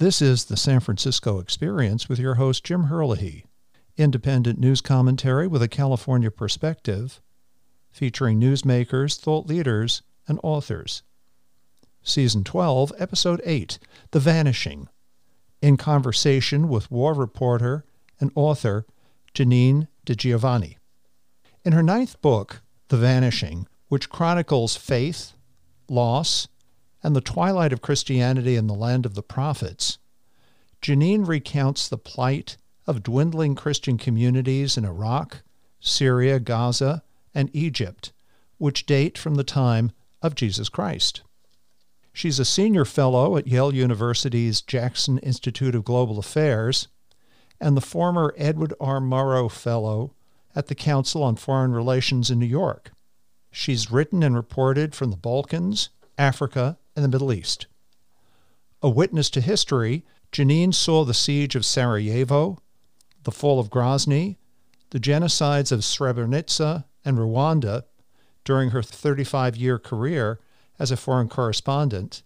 This is the San Francisco Experience with your host, Jim Herlihy. Independent news commentary with a California perspective, featuring newsmakers, thought leaders, and authors. Season 12, Episode 8 The Vanishing. In conversation with war reporter and author Janine di Giovanni. In her ninth book, The Vanishing, which chronicles faith, loss, and the twilight of Christianity in the land of the prophets, Janine recounts the plight of dwindling Christian communities in Iraq, Syria, Gaza, and Egypt, which date from the time of Jesus Christ. She's a senior fellow at Yale University's Jackson Institute of Global Affairs and the former Edward R. Murrow Fellow at the Council on Foreign Relations in New York. She's written and reported from the Balkans, Africa, and the Middle East. A witness to history, Janine saw the siege of Sarajevo, the fall of Grozny, the genocides of Srebrenica and Rwanda during her 35 year career as a foreign correspondent,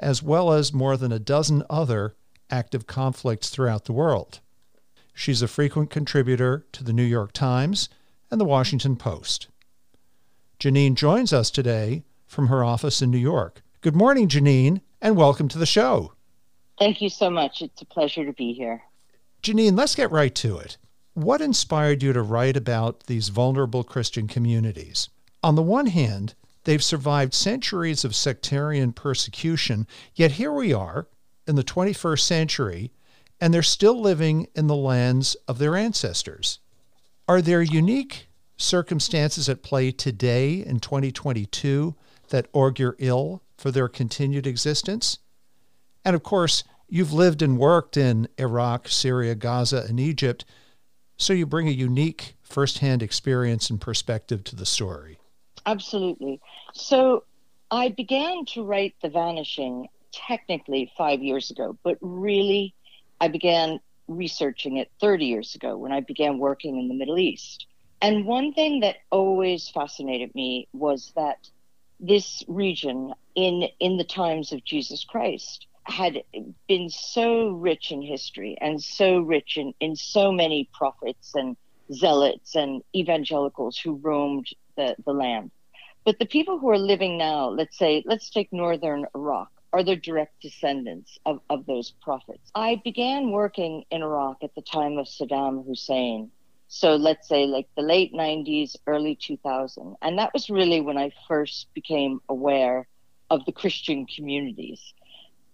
as well as more than a dozen other active conflicts throughout the world. She's a frequent contributor to the New York Times and the Washington Post. Janine joins us today from her office in New York. Good morning, Janine, and welcome to the show. Thank you so much. It's a pleasure to be here. Janine, let's get right to it. What inspired you to write about these vulnerable Christian communities? On the one hand, they've survived centuries of sectarian persecution, yet here we are in the 21st century, and they're still living in the lands of their ancestors. Are there unique circumstances at play today in 2022 that augur ill for their continued existence? And of course, you've lived and worked in Iraq, Syria, Gaza, and Egypt, so you bring a unique firsthand experience and perspective to the story. Absolutely. So I began to write The Vanishing technically five years ago, but really I began researching it 30 years ago when I began working in the Middle East. And one thing that always fascinated me was that this region in in the times of Jesus Christ had been so rich in history and so rich in, in so many prophets and zealots and evangelicals who roamed the, the land. But the people who are living now, let's say, let's take northern Iraq, are the direct descendants of, of those prophets. I began working in Iraq at the time of Saddam Hussein. So let's say like the late 90s, early 2000. And that was really when I first became aware of the Christian communities.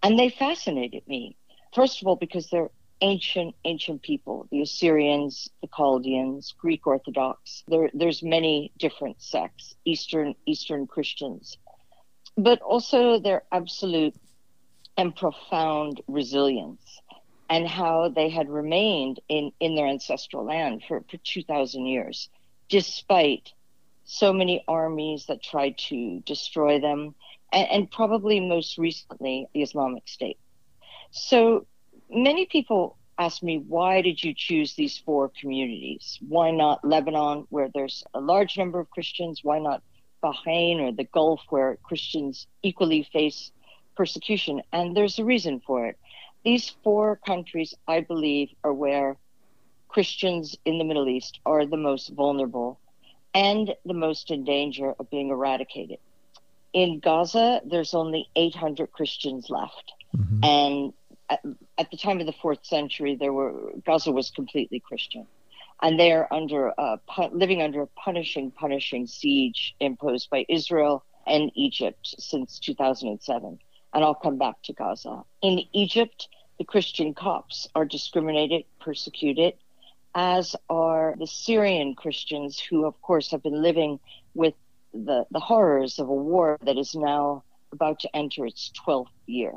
And they fascinated me. First of all, because they're ancient, ancient people, the Assyrians, the Chaldeans, Greek Orthodox. There, there's many different sects, Eastern, Eastern Christians, but also their absolute and profound resilience and how they had remained in, in their ancestral land for, for 2,000 years, despite so many armies that tried to destroy them, and, and probably most recently, the Islamic State. So many people ask me, why did you choose these four communities? Why not Lebanon, where there's a large number of Christians? Why not Bahrain or the Gulf, where Christians equally face persecution? And there's a reason for it. These four countries, I believe, are where Christians in the Middle East are the most vulnerable and the most in danger of being eradicated. In Gaza, there's only 800 Christians left. Mm-hmm. And at, at, the time of the fourth century, there were Gaza was completely Christian, and they are under a, living under a punishing, punishing siege imposed by Israel and Egypt since 2007. And I'll come back to Gaza. In Egypt, the Christian Copts are discriminated, persecuted, as are the Syrian Christians, who, of course, have been living with the, the horrors of a war that is now about to enter its 12th year.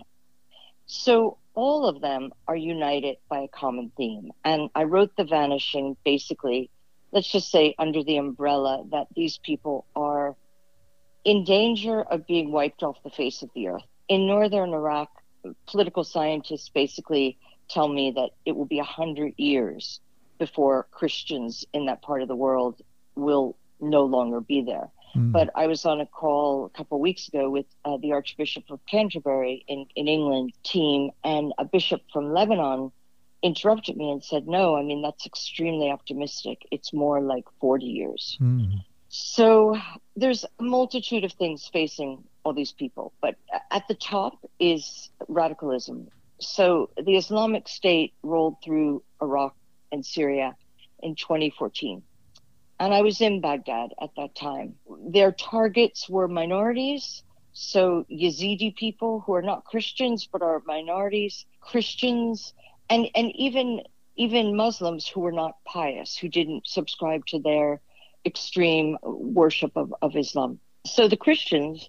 So all of them are united by a common theme. And I wrote The Vanishing basically, let's just say, under the umbrella that these people are in danger of being wiped off the face of the earth. In northern Iraq, political scientists basically tell me that it will be a hundred years before Christians in that part of the world will no longer be there. Mm. But I was on a call a couple of weeks ago with uh, the Archbishop of Canterbury in, in England team, and a bishop from Lebanon interrupted me and said, No, I mean, that's extremely optimistic. It's more like 40 years. Mm. So there's a multitude of things facing all these people, but at the top is radicalism. So the Islamic State rolled through Iraq and Syria in 2014. And I was in Baghdad at that time. Their targets were minorities, so Yazidi people who are not Christians but are minorities, Christians, and, and even even Muslims who were not pious, who didn't subscribe to their extreme worship of, of Islam. So the Christians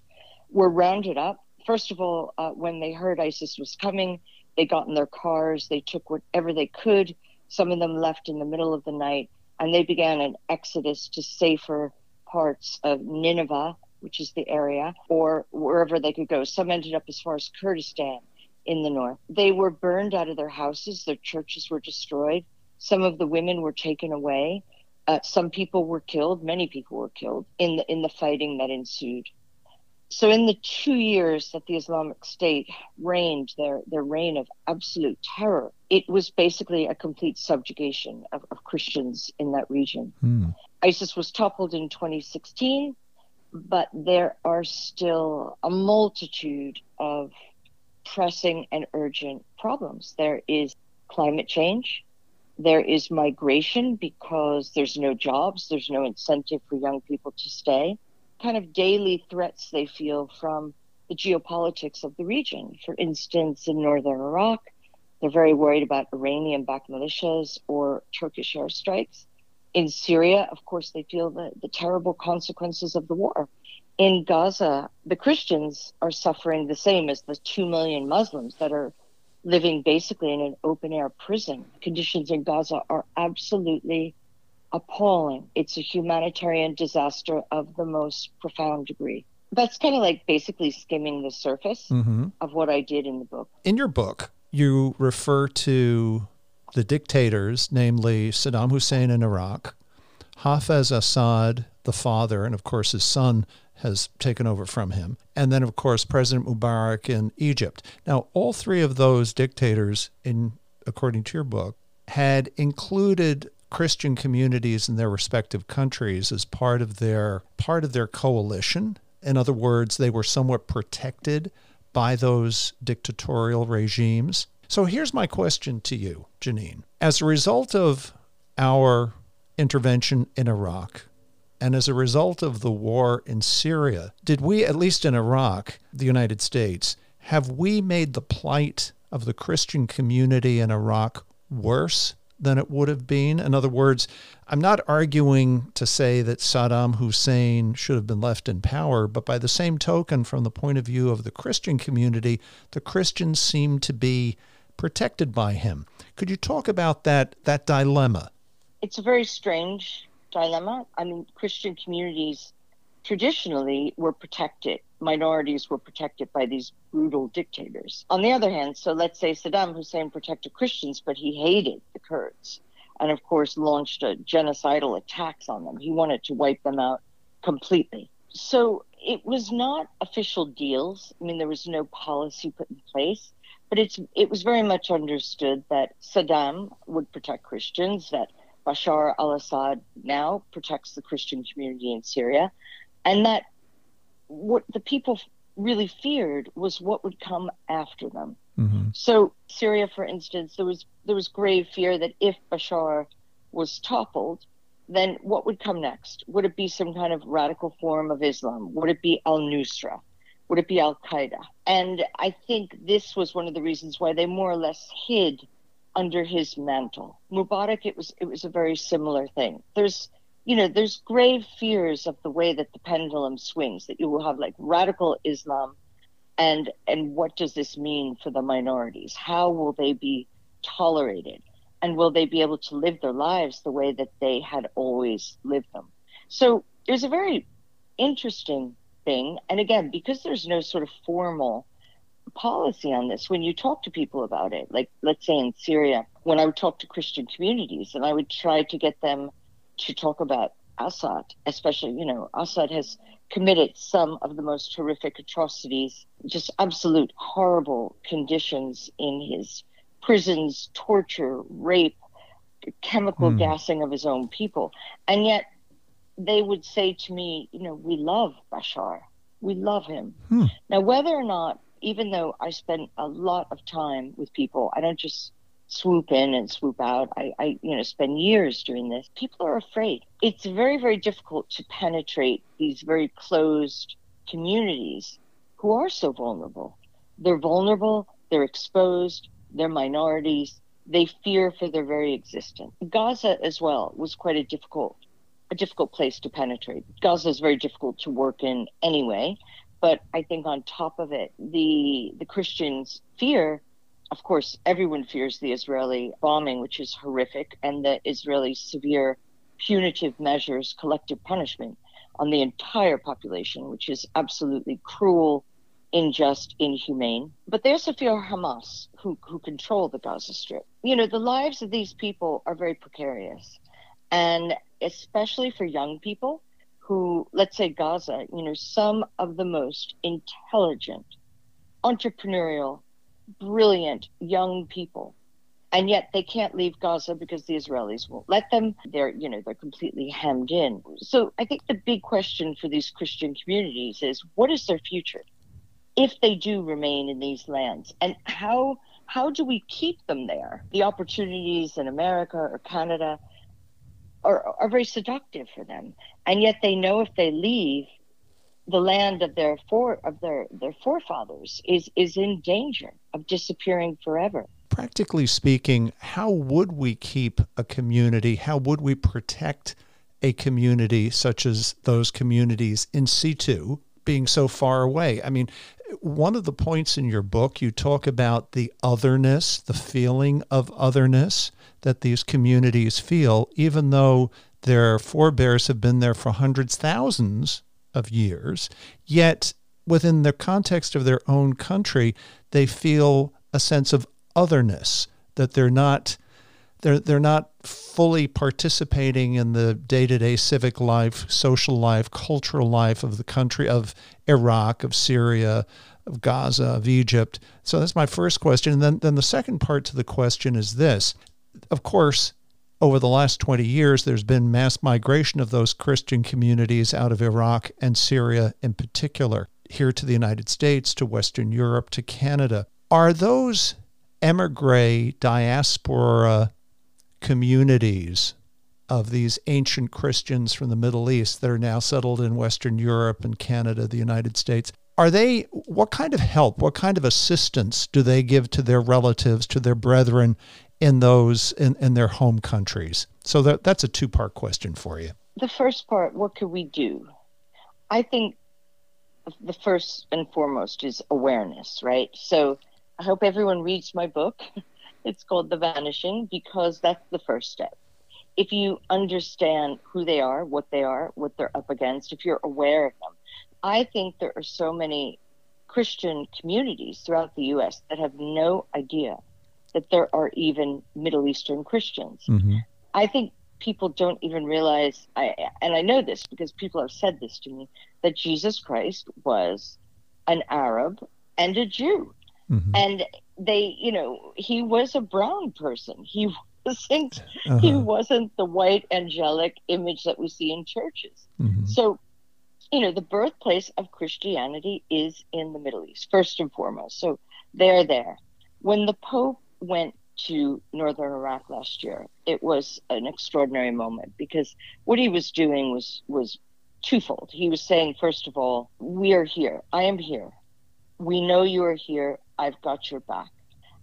were rounded up. First of all, uh, when they heard ISIS was coming, they got in their cars, they took whatever they could. Some of them left in the middle of the night, and they began an exodus to safer parts of Nineveh, which is the area, or wherever they could go. Some ended up as far as Kurdistan in the north. They were burned out of their houses, their churches were destroyed. Some of the women were taken away. Uh, some people were killed. Many people were killed in the in the fighting that ensued so in the two years that the Islamic State reigned their, their reign of absolute terror, it was basically a complete subjugation of, of Christians in that region. Hmm. ISIS was toppled in 2016, but there are still a multitude of pressing and urgent problems. There is climate change. There is migration because there's no jobs, there's no incentive for young people to stay kind of daily threats they feel from the geopolitics of the region. For instance, in northern Iraq, they're very worried about Iranian backed militias or Turkish airstrikes. In Syria, of course, they feel the, the terrible consequences of the war. In Gaza, the Christians are suffering the same as the 2 million Muslims that are living basically in an open air prison. Conditions in Gaza are absolutely appalling. It's a humanitarian disaster of the most profound degree. That's kind of like basically skimming the surface mm-hmm. of what I did in the book. In your book, you refer to the dictators, namely Saddam Hussein in Iraq, Hafez Assad, the father, and of course his son has taken over from him, and then of course President Mubarak in Egypt. Now, all three of those dictators, in according to your book, had included Christian communities in their respective countries as part of their part of their coalition. In other words, they were somewhat protected by those dictatorial regimes. So here's my question to you, Janine. As a result of our intervention in Iraq, and as a result of the war in Syria, did we, at least in Iraq, the United States, have we made the plight of the Christian community in Iraq worse than it would have been. In other words, I'm not arguing to say that Saddam Hussein should have been left in power, but by the same token, from the point of view of the Christian community, the Christians seem to be protected by him. Could you talk about that that dilemma? It's a very strange dilemma. I mean, Christian communities traditionally were protected minorities were protected by these brutal dictators. On the other hand, so let's say Saddam Hussein protected Christians, but he hated the Kurds and, of course, launched a genocidal attacks on them. He wanted to wipe them out completely. So it was not official deals. I mean, there was no policy put in place, but it's it was very much understood that Saddam would protect Christians, that Bashar al-Assad now protects the Christian community in Syria, and that what the people really feared was what would come after them. Mm-hmm. So Syria, for instance, there was there was grave fear that if Bashar was toppled, then what would come next? Would it be some kind of radical form of Islam? Would it be Al Nusra? Would it be Al Qaeda? And I think this was one of the reasons why they more or less hid under his mantle. Mubarak, it was it was a very similar thing. There's you know, there's grave fears of the way that the pendulum swings, that you will have like radical Islam and and what does this mean for the minorities? How will they be tolerated? And will they be able to live their lives the way that they had always lived them? So there's a very interesting thing. And again, because there's no sort of formal policy on this, when you talk to people about it, like let's say in Syria, when I would talk to Christian communities and I would try to get them to talk about Assad, especially, you know, Assad has committed some of the most horrific atrocities, just absolute horrible conditions in his prisons, torture, rape, chemical mm. gassing of his own people. And yet they would say to me, you know, we love Bashar. We love him. Hmm. Now, whether or not, even though I spend a lot of time with people, I don't just swoop in and swoop out. I, I, you know, spend years doing this. People are afraid. It's very, very difficult to penetrate these very closed communities who are so vulnerable. They're vulnerable, they're exposed, they're minorities, they fear for their very existence. Gaza as well was quite a difficult a difficult place to penetrate. Gaza is very difficult to work in anyway, but I think on top of it, the the Christians fear of course, everyone fears the Israeli bombing, which is horrific, and the Israeli severe punitive measures, collective punishment on the entire population, which is absolutely cruel, unjust, inhumane. But they also fear Hamas, who, who control the Gaza Strip. You know, the lives of these people are very precarious. And especially for young people who, let's say Gaza, you know, some of the most intelligent, entrepreneurial, brilliant young people and yet they can't leave Gaza because the Israelis won't let them. They're, you know, they're completely hemmed in. So I think the big question for these Christian communities is what is their future if they do remain in these lands, and how how do we keep them there? The opportunities in America or Canada are, are very seductive for them, and yet they know if they leave, the land of their for of their their forefathers is is in danger of disappearing forever. Practically speaking, how would we keep a community? How would we protect a community such as those communities in situ being so far away? I mean, one of the points in your book, you talk about the otherness, the feeling of otherness that these communities feel, even though their forebears have been there for hundreds, thousands of years, yet within the context of their own country, they feel a sense of otherness that they're not they're they're not fully participating in the day-to-day civic life, social life, cultural life of the country of Iraq, of Syria, of Gaza, of Egypt. So that's my first question. And then then the second part to the question is this. Of course, over the last 20 years, there's been mass migration of those Christian communities out of Iraq and Syria in particular, here to the United States, to Western Europe, to Canada. Are those emigre diaspora communities of these ancient Christians from the Middle East that are now settled in Western Europe and Canada, the United States, are they what kind of help what kind of assistance do they give to their relatives to their brethren in those in, in their home countries? So that that's a two part question for you. The first part, what could we do? I think the first and foremost is awareness, right? So I hope everyone reads my book. It's called The Vanishing because that's the first step. If you understand who they are, what they are, what they're up against, if you're aware of them, I think there are so many Christian communities throughout the US that have no idea that there are even Middle Eastern Christians. Mm-hmm. I think people don't even realize, I, and I know this because people have said this to me, that Jesus Christ was an Arab and a Jew. Mm-hmm. And they, you know, he was a brown person. He wasn't uh-huh. he wasn't the white angelic image that we see in churches. Mm-hmm. So, you know, the birthplace of Christianity is in the Middle East, first and foremost. So they're there. When the Pope went to northern Iraq last year, it was an extraordinary moment because what he was doing was was twofold. He was saying, first of all, we are here. I am here. We know you are here. I've got your back.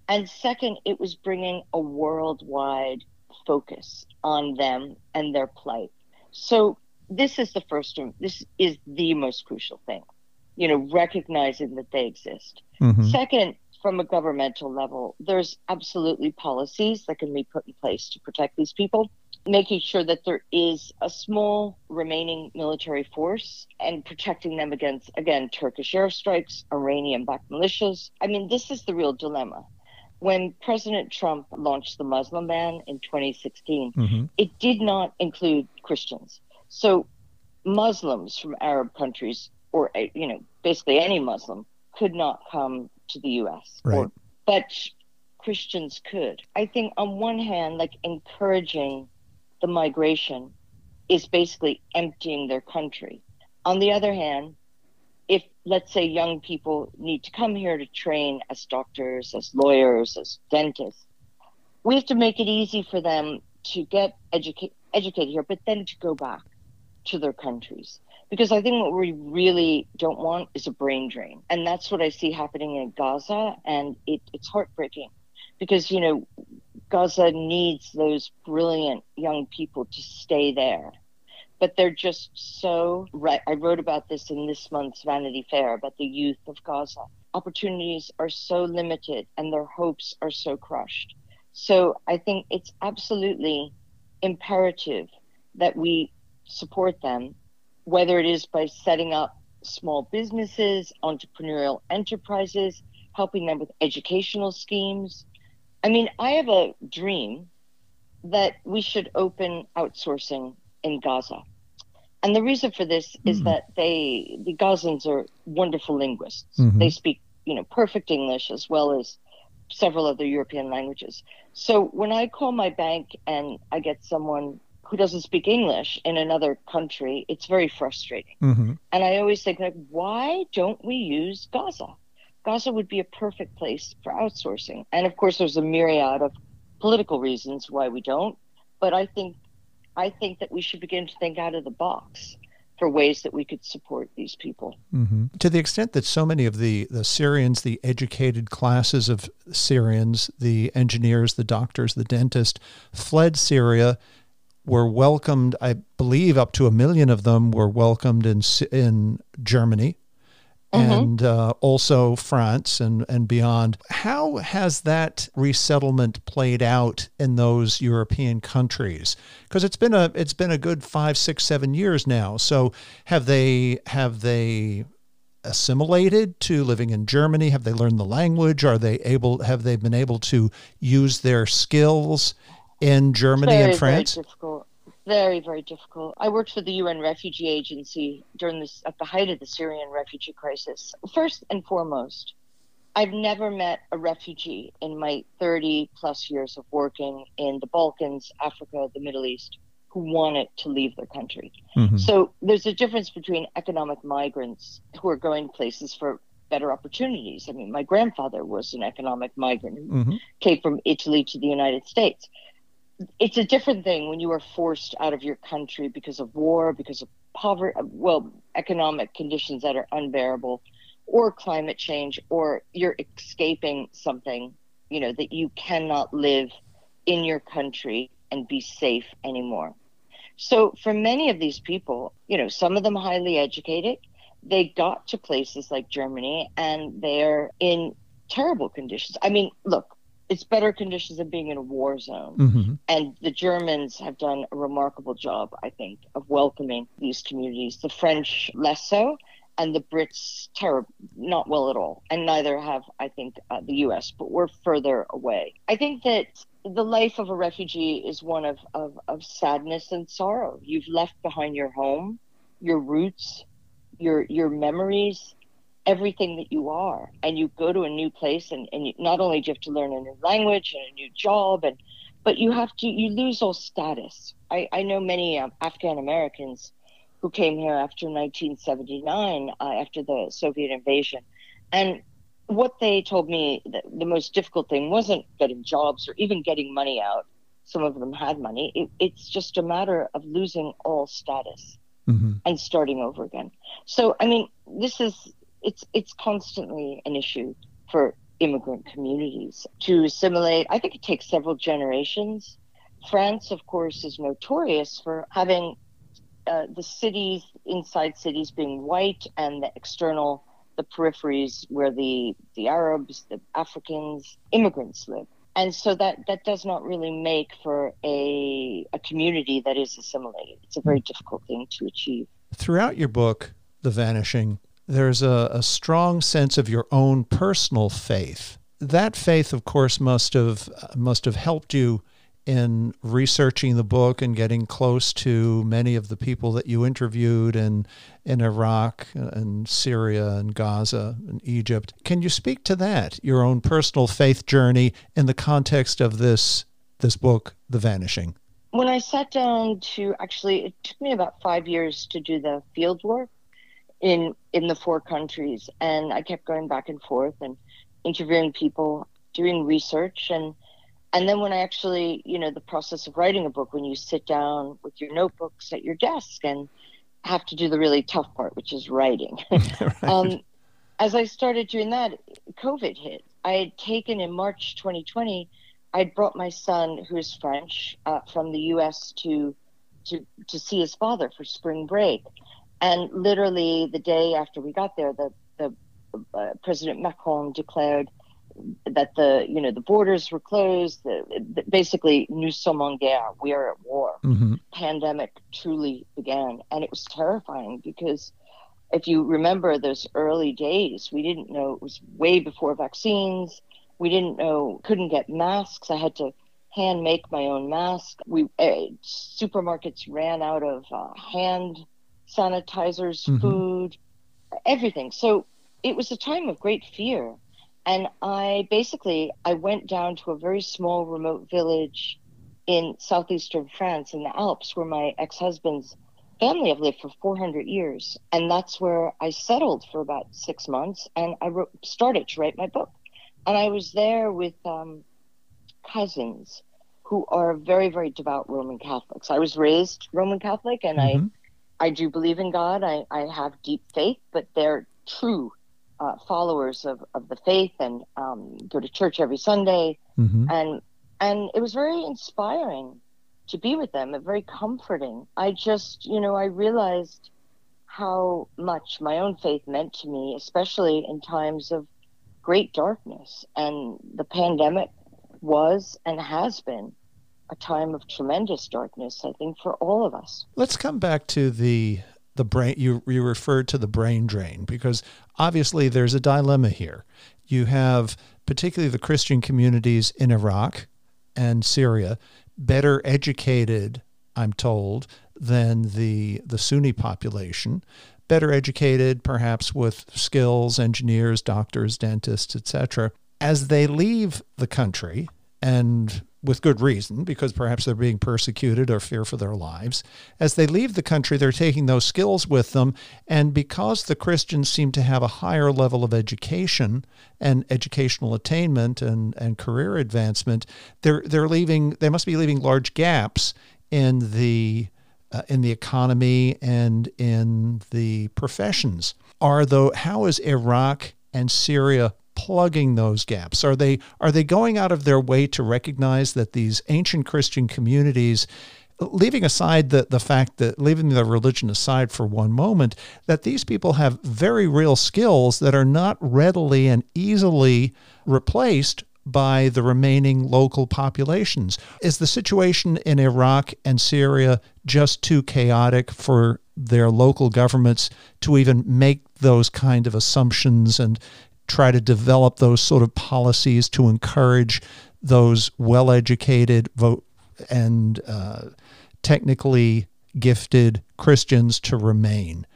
And second, it was bringing a worldwide focus on them and their plight. So this is the first. This is the most crucial thing. You know, recognizing that they exist. Mm-hmm. Second, from a governmental level, there's absolutely policies that can be put in place to protect these people, making sure that there is a small remaining military force and protecting them against, again, Turkish airstrikes, Iranian backed militias. I mean, this is the real dilemma. When President Trump launched the Muslim ban in 2016, mm-hmm. it did not include Christians. So Muslims from Arab countries, or you know, basically any Muslim, could not come to the U.S. Right. Or, but Christians could. I think on one hand, like encouraging the migration is basically emptying their country. On the other hand, if let's say young people need to come here to train as doctors, as lawyers, as dentists, we have to make it easy for them to get educate, educated here, but then to go back to their countries. Because I think what we really don't want is a brain drain. And that's what I see happening in Gaza. And it, it's heartbreaking because, you know, Gaza needs those brilliant young people to stay there. But they're just so right. I wrote about this in this month's Vanity Fair about the youth of Gaza. Opportunities are so limited and their hopes are so crushed. So I think it's absolutely imperative that we support them, whether it is by setting up small businesses, entrepreneurial enterprises, helping them with educational schemes. I mean, I have a dream that we should open outsourcing in Gaza. And the reason for this is Mhm. that they, the Gazans are wonderful linguists. Mhm. They speak, you know, perfect English as well as several other European languages. So when I call my bank and I get someone who doesn't speak English in another country, it's very frustrating. hmm And I always think like, why don't we use Gaza? Gaza would be a perfect place for outsourcing. And of course there's a myriad of political reasons why we don't, but I think I think that we should begin to think out of the box for ways that we could support these people. hmm To the extent that so many of the, the Syrians, the educated classes of Syrians, the engineers, the doctors, the dentists, fled Syria, were welcomed. I believe up to a million of them were welcomed in in Germany. Mhm. And uh, also France and, and beyond. How has that resettlement played out in those European countries? Because it's been a it's been a good five, six, seven years now. So have they have they assimilated to living in Germany? Have they learned the language? Are they able? Have they been able to use their skills in Germany very, and France? Very difficult. Very, very difficult. I worked for the UN Refugee Agency during this at the height of the Syrian refugee crisis. First and foremost, I've never met a refugee in my 30 plus years of working in the Balkans, Africa, the Middle East who wanted to leave their country. Mhm. So there's a difference between economic migrants who are going places for better opportunities. I mean, my grandfather was an economic migrant who Mhm. came from Italy to the United States. It's a different thing when you are forced out of your country because of war, because of poverty, well, economic conditions that are unbearable, or climate change, or you're escaping something, you know, that you cannot live in your country and be safe anymore. So for many of these people, you know, some of them highly educated, they got to places like Germany and they're in terrible conditions. I mean, look, it's better conditions than being in a war zone. Mhm. And the Germans have done a remarkable job, I think, of welcoming these communities. The French less so, and the Brits terrible, not well at all. And neither have, I think, uh, the U.S. But we're further away. I think that the life of a refugee is one of, of, of sadness and sorrow. You've left behind your home, your roots, your your memories, everything that you are, and you go to a new place, and, and you, not only do you have to learn a new language and a new job, and but you have to you lose all status. I, I know many um, Afghan Americans who came here after 1979, uh, after the Soviet invasion, and what they told me that the most difficult thing wasn't getting jobs or even getting money out. Some of them had money. It, it's just a matter of losing all status Mhm. and starting over again. So, I mean, this is it's it's constantly an issue for immigrant communities to assimilate. I think it takes several generations. France, of course, is notorious for having uh, the cities inside cities being white and the external the peripheries where the the Arabs, the Africans, immigrants live. And so that that does not really make for a a community that is assimilated. It's a very difficult thing to achieve. Throughout your book, The Vanishing, there's a, a strong sense of your own personal faith. That faith, of course, must have must have helped you in researching the book and getting close to many of the people that you interviewed in in Iraq and Syria and Gaza and Egypt. Can you speak to that, your own personal faith journey in the context of this this book, The Vanishing? When I sat down to actually it took me about 5 years to do the field work in in the four countries and I kept going back and forth and interviewing people, doing research and and then when I actually, you know, the process of writing a book, when you sit down with your notebooks at your desk and have to do the really tough part, which is writing. right. um, as I started doing that, COVID hit. I had taken in March 2020, I'd brought my son, who is French, uh, from the U.S. to to to see his father for spring break, and literally the day after we got there, the the uh, President Macron declared that the you know the borders were closed. The, the, basically, nous sommes en guerre. We are at war. Mm-hmm. Pandemic truly began, and it was terrifying because if you remember those early days, we didn't know it was way before vaccines. We didn't know, couldn't get masks. I had to hand make my own mask. We uh, supermarkets ran out of uh, hand sanitizers, mm-hmm. food, everything. So it was a time of great fear and I basically I went down to a very small remote village in southeastern France in the Alps where my ex-husband's family have lived for 400 years and that's where I settled for about 6 months and I wrote, started to write my book and I was there with um, cousins who are very very devout Roman Catholics. I was raised Roman Catholic and mm-hmm. I I do believe in God. I, I have deep faith, but they're true uh, followers of, of the faith and um, go to church every Sunday, mm-hmm. and and it was very inspiring to be with them. And very comforting. I just, you know, I realized how much my own faith meant to me, especially in times of great darkness. And the pandemic was and has been a time of tremendous darkness, I think, for all of us. Let's come back to the the brain you you referred to the brain drain because obviously there's a dilemma here. You have particularly the Christian communities in Iraq and Syria better educated, I'm told, than the the Sunni population, better educated perhaps with skills, engineers, doctors, dentists, etc. As they leave the country and with good reason, because perhaps they're being persecuted or fear for their lives. As they leave the country, they're taking those skills with them. And because the Christians seem to have a higher level of education and educational attainment and, and career advancement, they're, they're leaving, they must be leaving large gaps in the uh, in the economy and in the professions. Are though how is Iraq and Syria plugging those gaps? Are they are they going out of their way to recognize that these ancient Christian communities leaving aside the, the fact that leaving the religion aside for one moment, that these people have very real skills that are not readily and easily replaced by the remaining local populations. Is the situation in Iraq and Syria just too chaotic for their local governments to even make those kind of assumptions and try to develop those sort of policies to encourage those well educated vote and uh, technically gifted Christians to remain.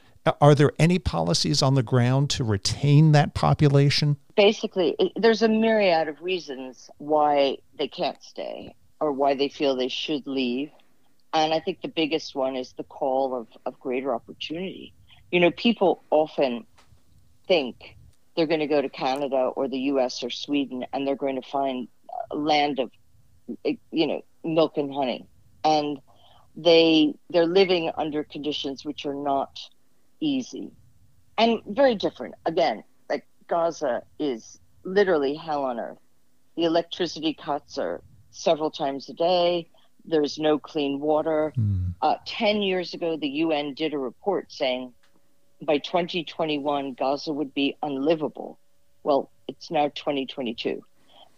Are there any policies on the ground to retain that population? Basically, there's a myriad of reasons why they can't stay or why they feel they should leave. And I think the biggest one is the call of, of greater opportunity. You know, people often think they're going to go to Canada or the US or Sweden and they're going to find a land of you know milk and honey. And they they're living under conditions which are not easy and very different. Again like Gaza is literally hell on earth. The electricity cuts are several times a day. There's no clean water. Mm. uh, 10 years ago the UN did a report saying by 2021, Gaza would be unlivable. Well, it's now 2022.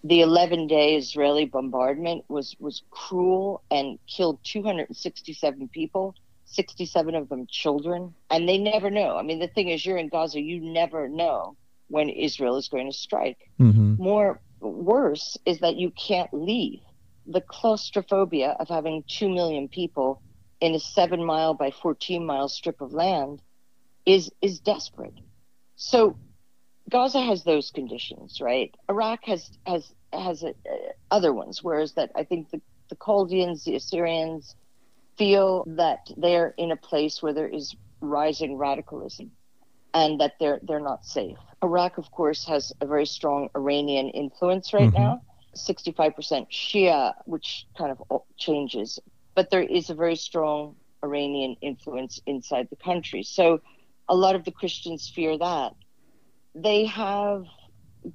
The 11 day Israeli bombardment was, was cruel and killed 267 people, 67 of them children. And they never know. I mean, the thing is, you're in Gaza, you never know when Israel is going to strike. Mm-hmm. More worse is that you can't leave. the claustrophobia of having 2 million people in a 7 mile by 14 mile strip of land is is desperate. So Gaza has those conditions, right? Iraq has has has uh, other ones, whereas that I think the, the Chaldeans, the Assyrians, feel that they're in a place where there is rising radicalism, and that they're they're not safe. Iraq, of course, has a very strong Iranian influence right mm-hmm. now, 65% Shia, which kind of changes, but there is a very strong Iranian influence inside the country. So a lot of the Christians fear that they have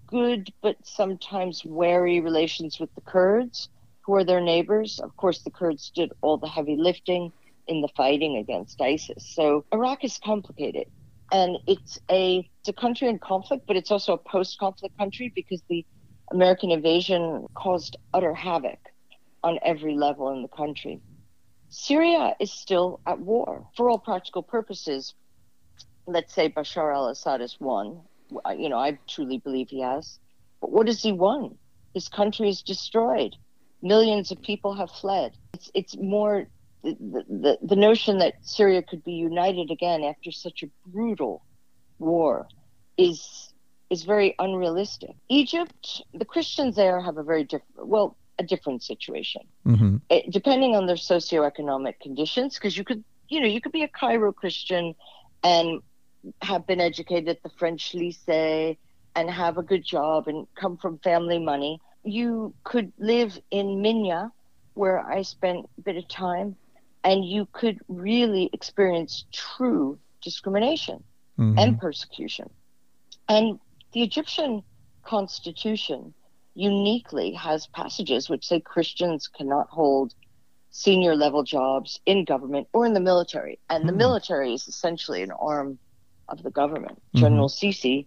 good but sometimes wary relations with the Kurds, who are their neighbors. Of course, the Kurds did all the heavy lifting in the fighting against ISIS. So Iraq is complicated. And it's a it's a country in conflict, but it's also a post-conflict country because the American invasion caused utter havoc on every level in the country. Syria is still at war for all practical purposes. Let's say Bashar al-Assad has won you know, I truly believe he has. But what has he won? His country is destroyed. Millions of people have fled. It's it's more the, the, the notion that Syria could be united again after such a brutal war is is very unrealistic. Egypt, the Christians there have a very different, well, a different situation, mm-hmm. it, depending on their socioeconomic conditions. Because you could, you know, you could be a Cairo Christian and have been educated at the French Lycée and have a good job and come from family money. You could live in Minya, where I spent a bit of time, and you could really experience true discrimination mm-hmm. and persecution. And the Egyptian constitution uniquely has passages which say Christians cannot hold senior level jobs in government or in the military. And mm-hmm. the hmm. military is essentially an arm of the government. Mm-hmm. General Sisi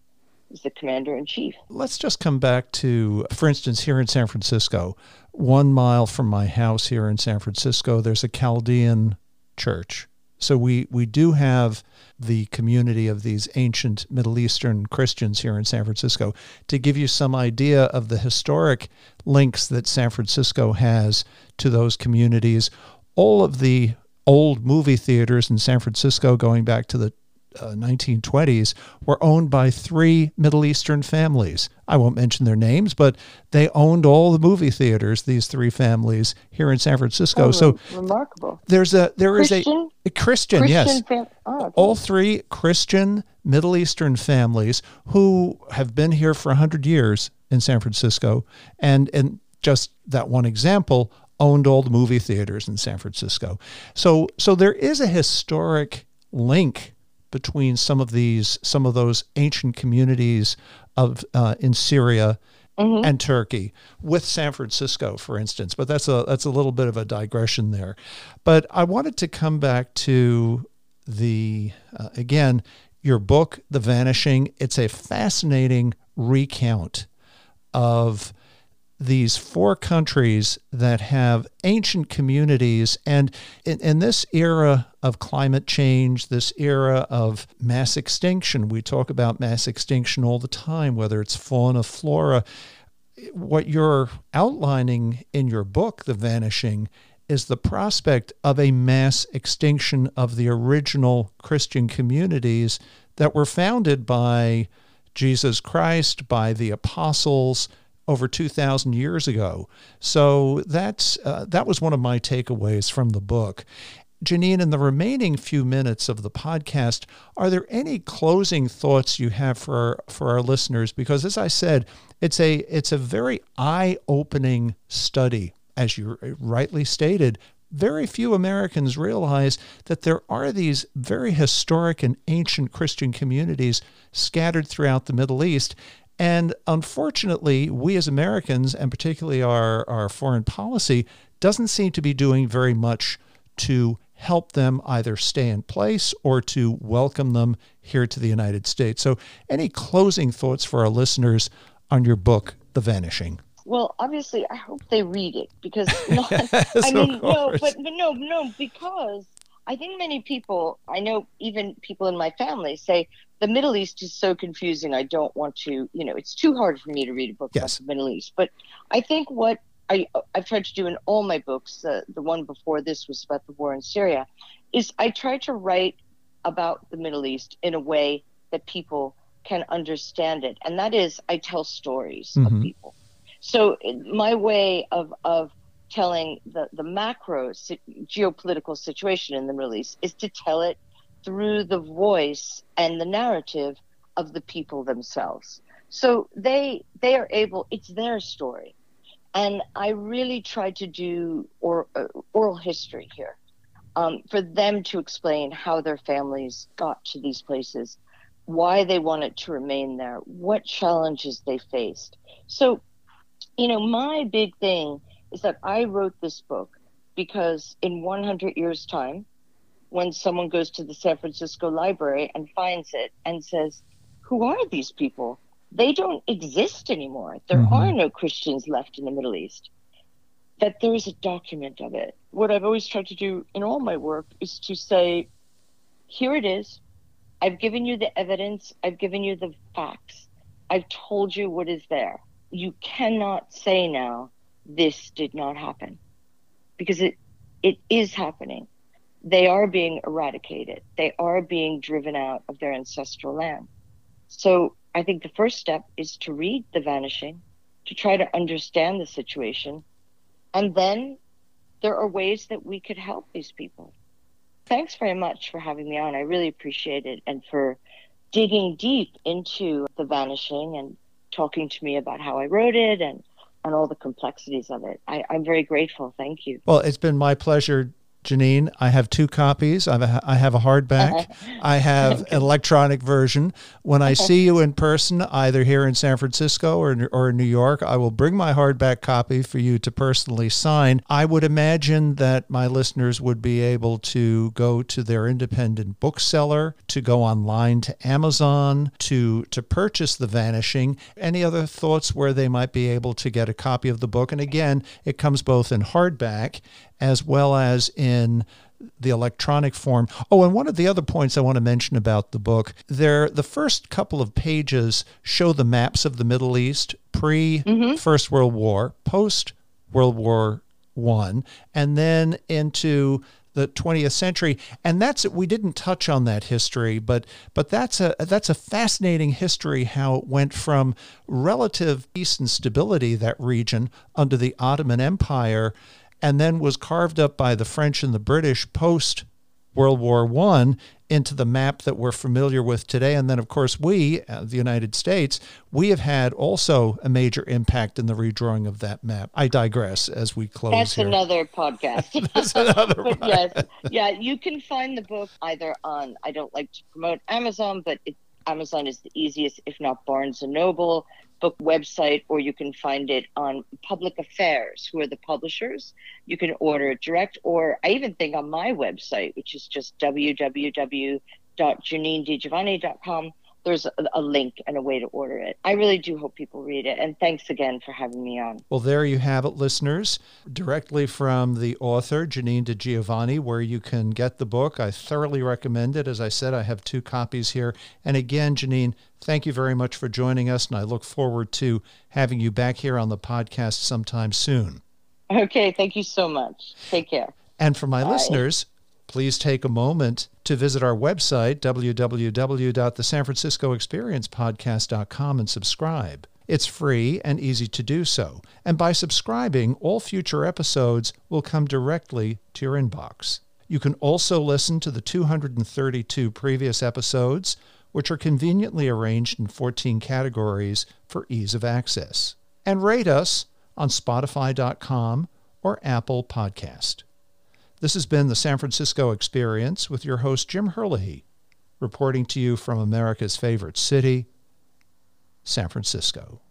is the commander in chief. Let's just come back to, for instance, here in San Francisco, one mile from my house here in San Francisco, there's a Chaldean church. So we, we do have the community of these ancient Middle Eastern Christians here in San Francisco. To give you some idea of the historic links that San Francisco has to those communities, all of the old movie theaters in San Francisco going back to the uh, 1920s were owned by three Middle Eastern families. I won't mention their names, but they owned all the movie theaters. These three families here in San Francisco. Oh, so remarkable. There's a there Christian? is a, a Christian, Christian yes, fam- oh, okay. all three Christian Middle Eastern families who have been here for hundred years in San Francisco, and and just that one example owned all the movie theaters in San Francisco. So so there is a historic link between some of these some of those ancient communities of uh, in Syria mm-hmm. and Turkey with San Francisco, for instance. But that's a that's a little bit of a digression there. But I wanted to come back to the uh, again your book, The Vanishing. It's a fascinating recount of these four countries that have ancient communities. And in, in, this era of climate change, this era of mass extinction, we talk about mass extinction all the time, whether it's fauna, flora. What you're outlining in your book, The Vanishing, is the prospect of a mass extinction of the original Christian communities that were founded by Jesus Christ, by the apostles over 2,000 years ago. So that's, uh, that was one of my takeaways from the book. Janine, in the remaining few minutes of the podcast, are there any closing thoughts you have for our, for our listeners? Because as I said, it's a it's a very eye-opening study, as you rightly stated. Very few Americans realize that there are these very historic and ancient Christian communities scattered throughout the Middle East, and unfortunately, we as Americans, and particularly our, our foreign policy, doesn't seem to be doing very much to help them either stay in place or to welcome them here to the United States. So, any closing thoughts for our listeners on your book, The Vanishing? Well, obviously, I hope they read it because not, yes, I mean, no, but, but no, no, because I think many people, I know even people in my family say the Middle East is so confusing. I don't want to, you know, it's too hard for me to read a book yes. about the Middle East. But I think what I I've tried to do in all my books. The the one before this was about the war in Syria, is I try to write about the Middle East in a way that people can understand it, and that is I tell stories Mhm. of people. So my way of of telling the the macro si- geopolitical situation in the Middle East is to tell it through the voice and the narrative of the people themselves. So they they are able. It's their story, and I really tried to do or, uh, oral history here um, for them to explain how their families got to these places, why they wanted to remain there, what challenges they faced. So, you know, my big thing is that I wrote this book because in 100 years' time, when someone goes to the San Francisco Library and finds it and says, Who are these people? They don't exist anymore. There Mhm. are no Christians left in the Middle East. That there is a document of it. What I've always tried to do in all my work is to say, Here it is. I've given you the evidence, I've given you the facts, I've told you what is there. You cannot say now, this did not happen because it it is happening they are being eradicated they are being driven out of their ancestral land so i think the first step is to read the vanishing to try to understand the situation and then there are ways that we could help these people thanks very much for having me on i really appreciate it and for digging deep into the vanishing and talking to me about how i wrote it and and all the complexities of it. I, I'm very grateful. Thank you. Well, it's been my pleasure, Janine. I have two copies. I have a, I have a hardback. I have an electronic version. When I see you in person, either here in San Francisco or, or in New York, I will bring my hardback copy for you to personally sign. I would imagine that my listeners would be able to go to their independent bookseller, to go online to Amazon, to to purchase The Vanishing. Any other thoughts where they might be able to get a copy of the book? And again, it comes both in hardback as well as in the electronic form. Oh, and one of the other points I want to mention about the book, there the first couple of pages show the maps of the Middle East pre mm-hmm. First World War, post World War 1, and then into the 20th century and that's we didn't touch on that history but but that's a that's a fascinating history how it went from relative peace and stability that region under the Ottoman Empire and then was carved up by the French and the British post World War One into the map that we're familiar with today. And then, of course, we, uh, the United States, we have had also a major impact in the redrawing of that map. I digress as we close That's here. another podcast. That's another but one. yes, yeah, you can find the book either on. I don't like to promote Amazon, but it, Amazon is the easiest, if not Barnes and Noble book website, or you can find it on Public Affairs, who are the publishers. You can order it direct, or I even think on my website, which is just www.janinedigiovanni.com. There's a, a link and a way to order it. I really do hope people read it, and thanks again for having me on. Well, there you have it, listeners, directly from the author, Janine di Giovanni, where you can get the book. I thoroughly recommend it. As I said, I have two copies here. And again, Janine, thank you very much for joining us, and I look forward to having you back here on the podcast sometime soon. Okay, thank you so much. Take care. And for my Bye. listeners, please take a moment to visit our website, www.thesanfranciscoexperiencepodcast.com, and subscribe. It's free and easy to do so. And by subscribing, all future episodes will come directly to your inbox. You can also listen to the 232 previous episodes, which are conveniently arranged in 14 categories for ease of access. And rate us on Spotify.com or Apple Podcast. This has been the San Francisco Experience with your host, Jim Herlihy, reporting to you from America's favorite city, San Francisco.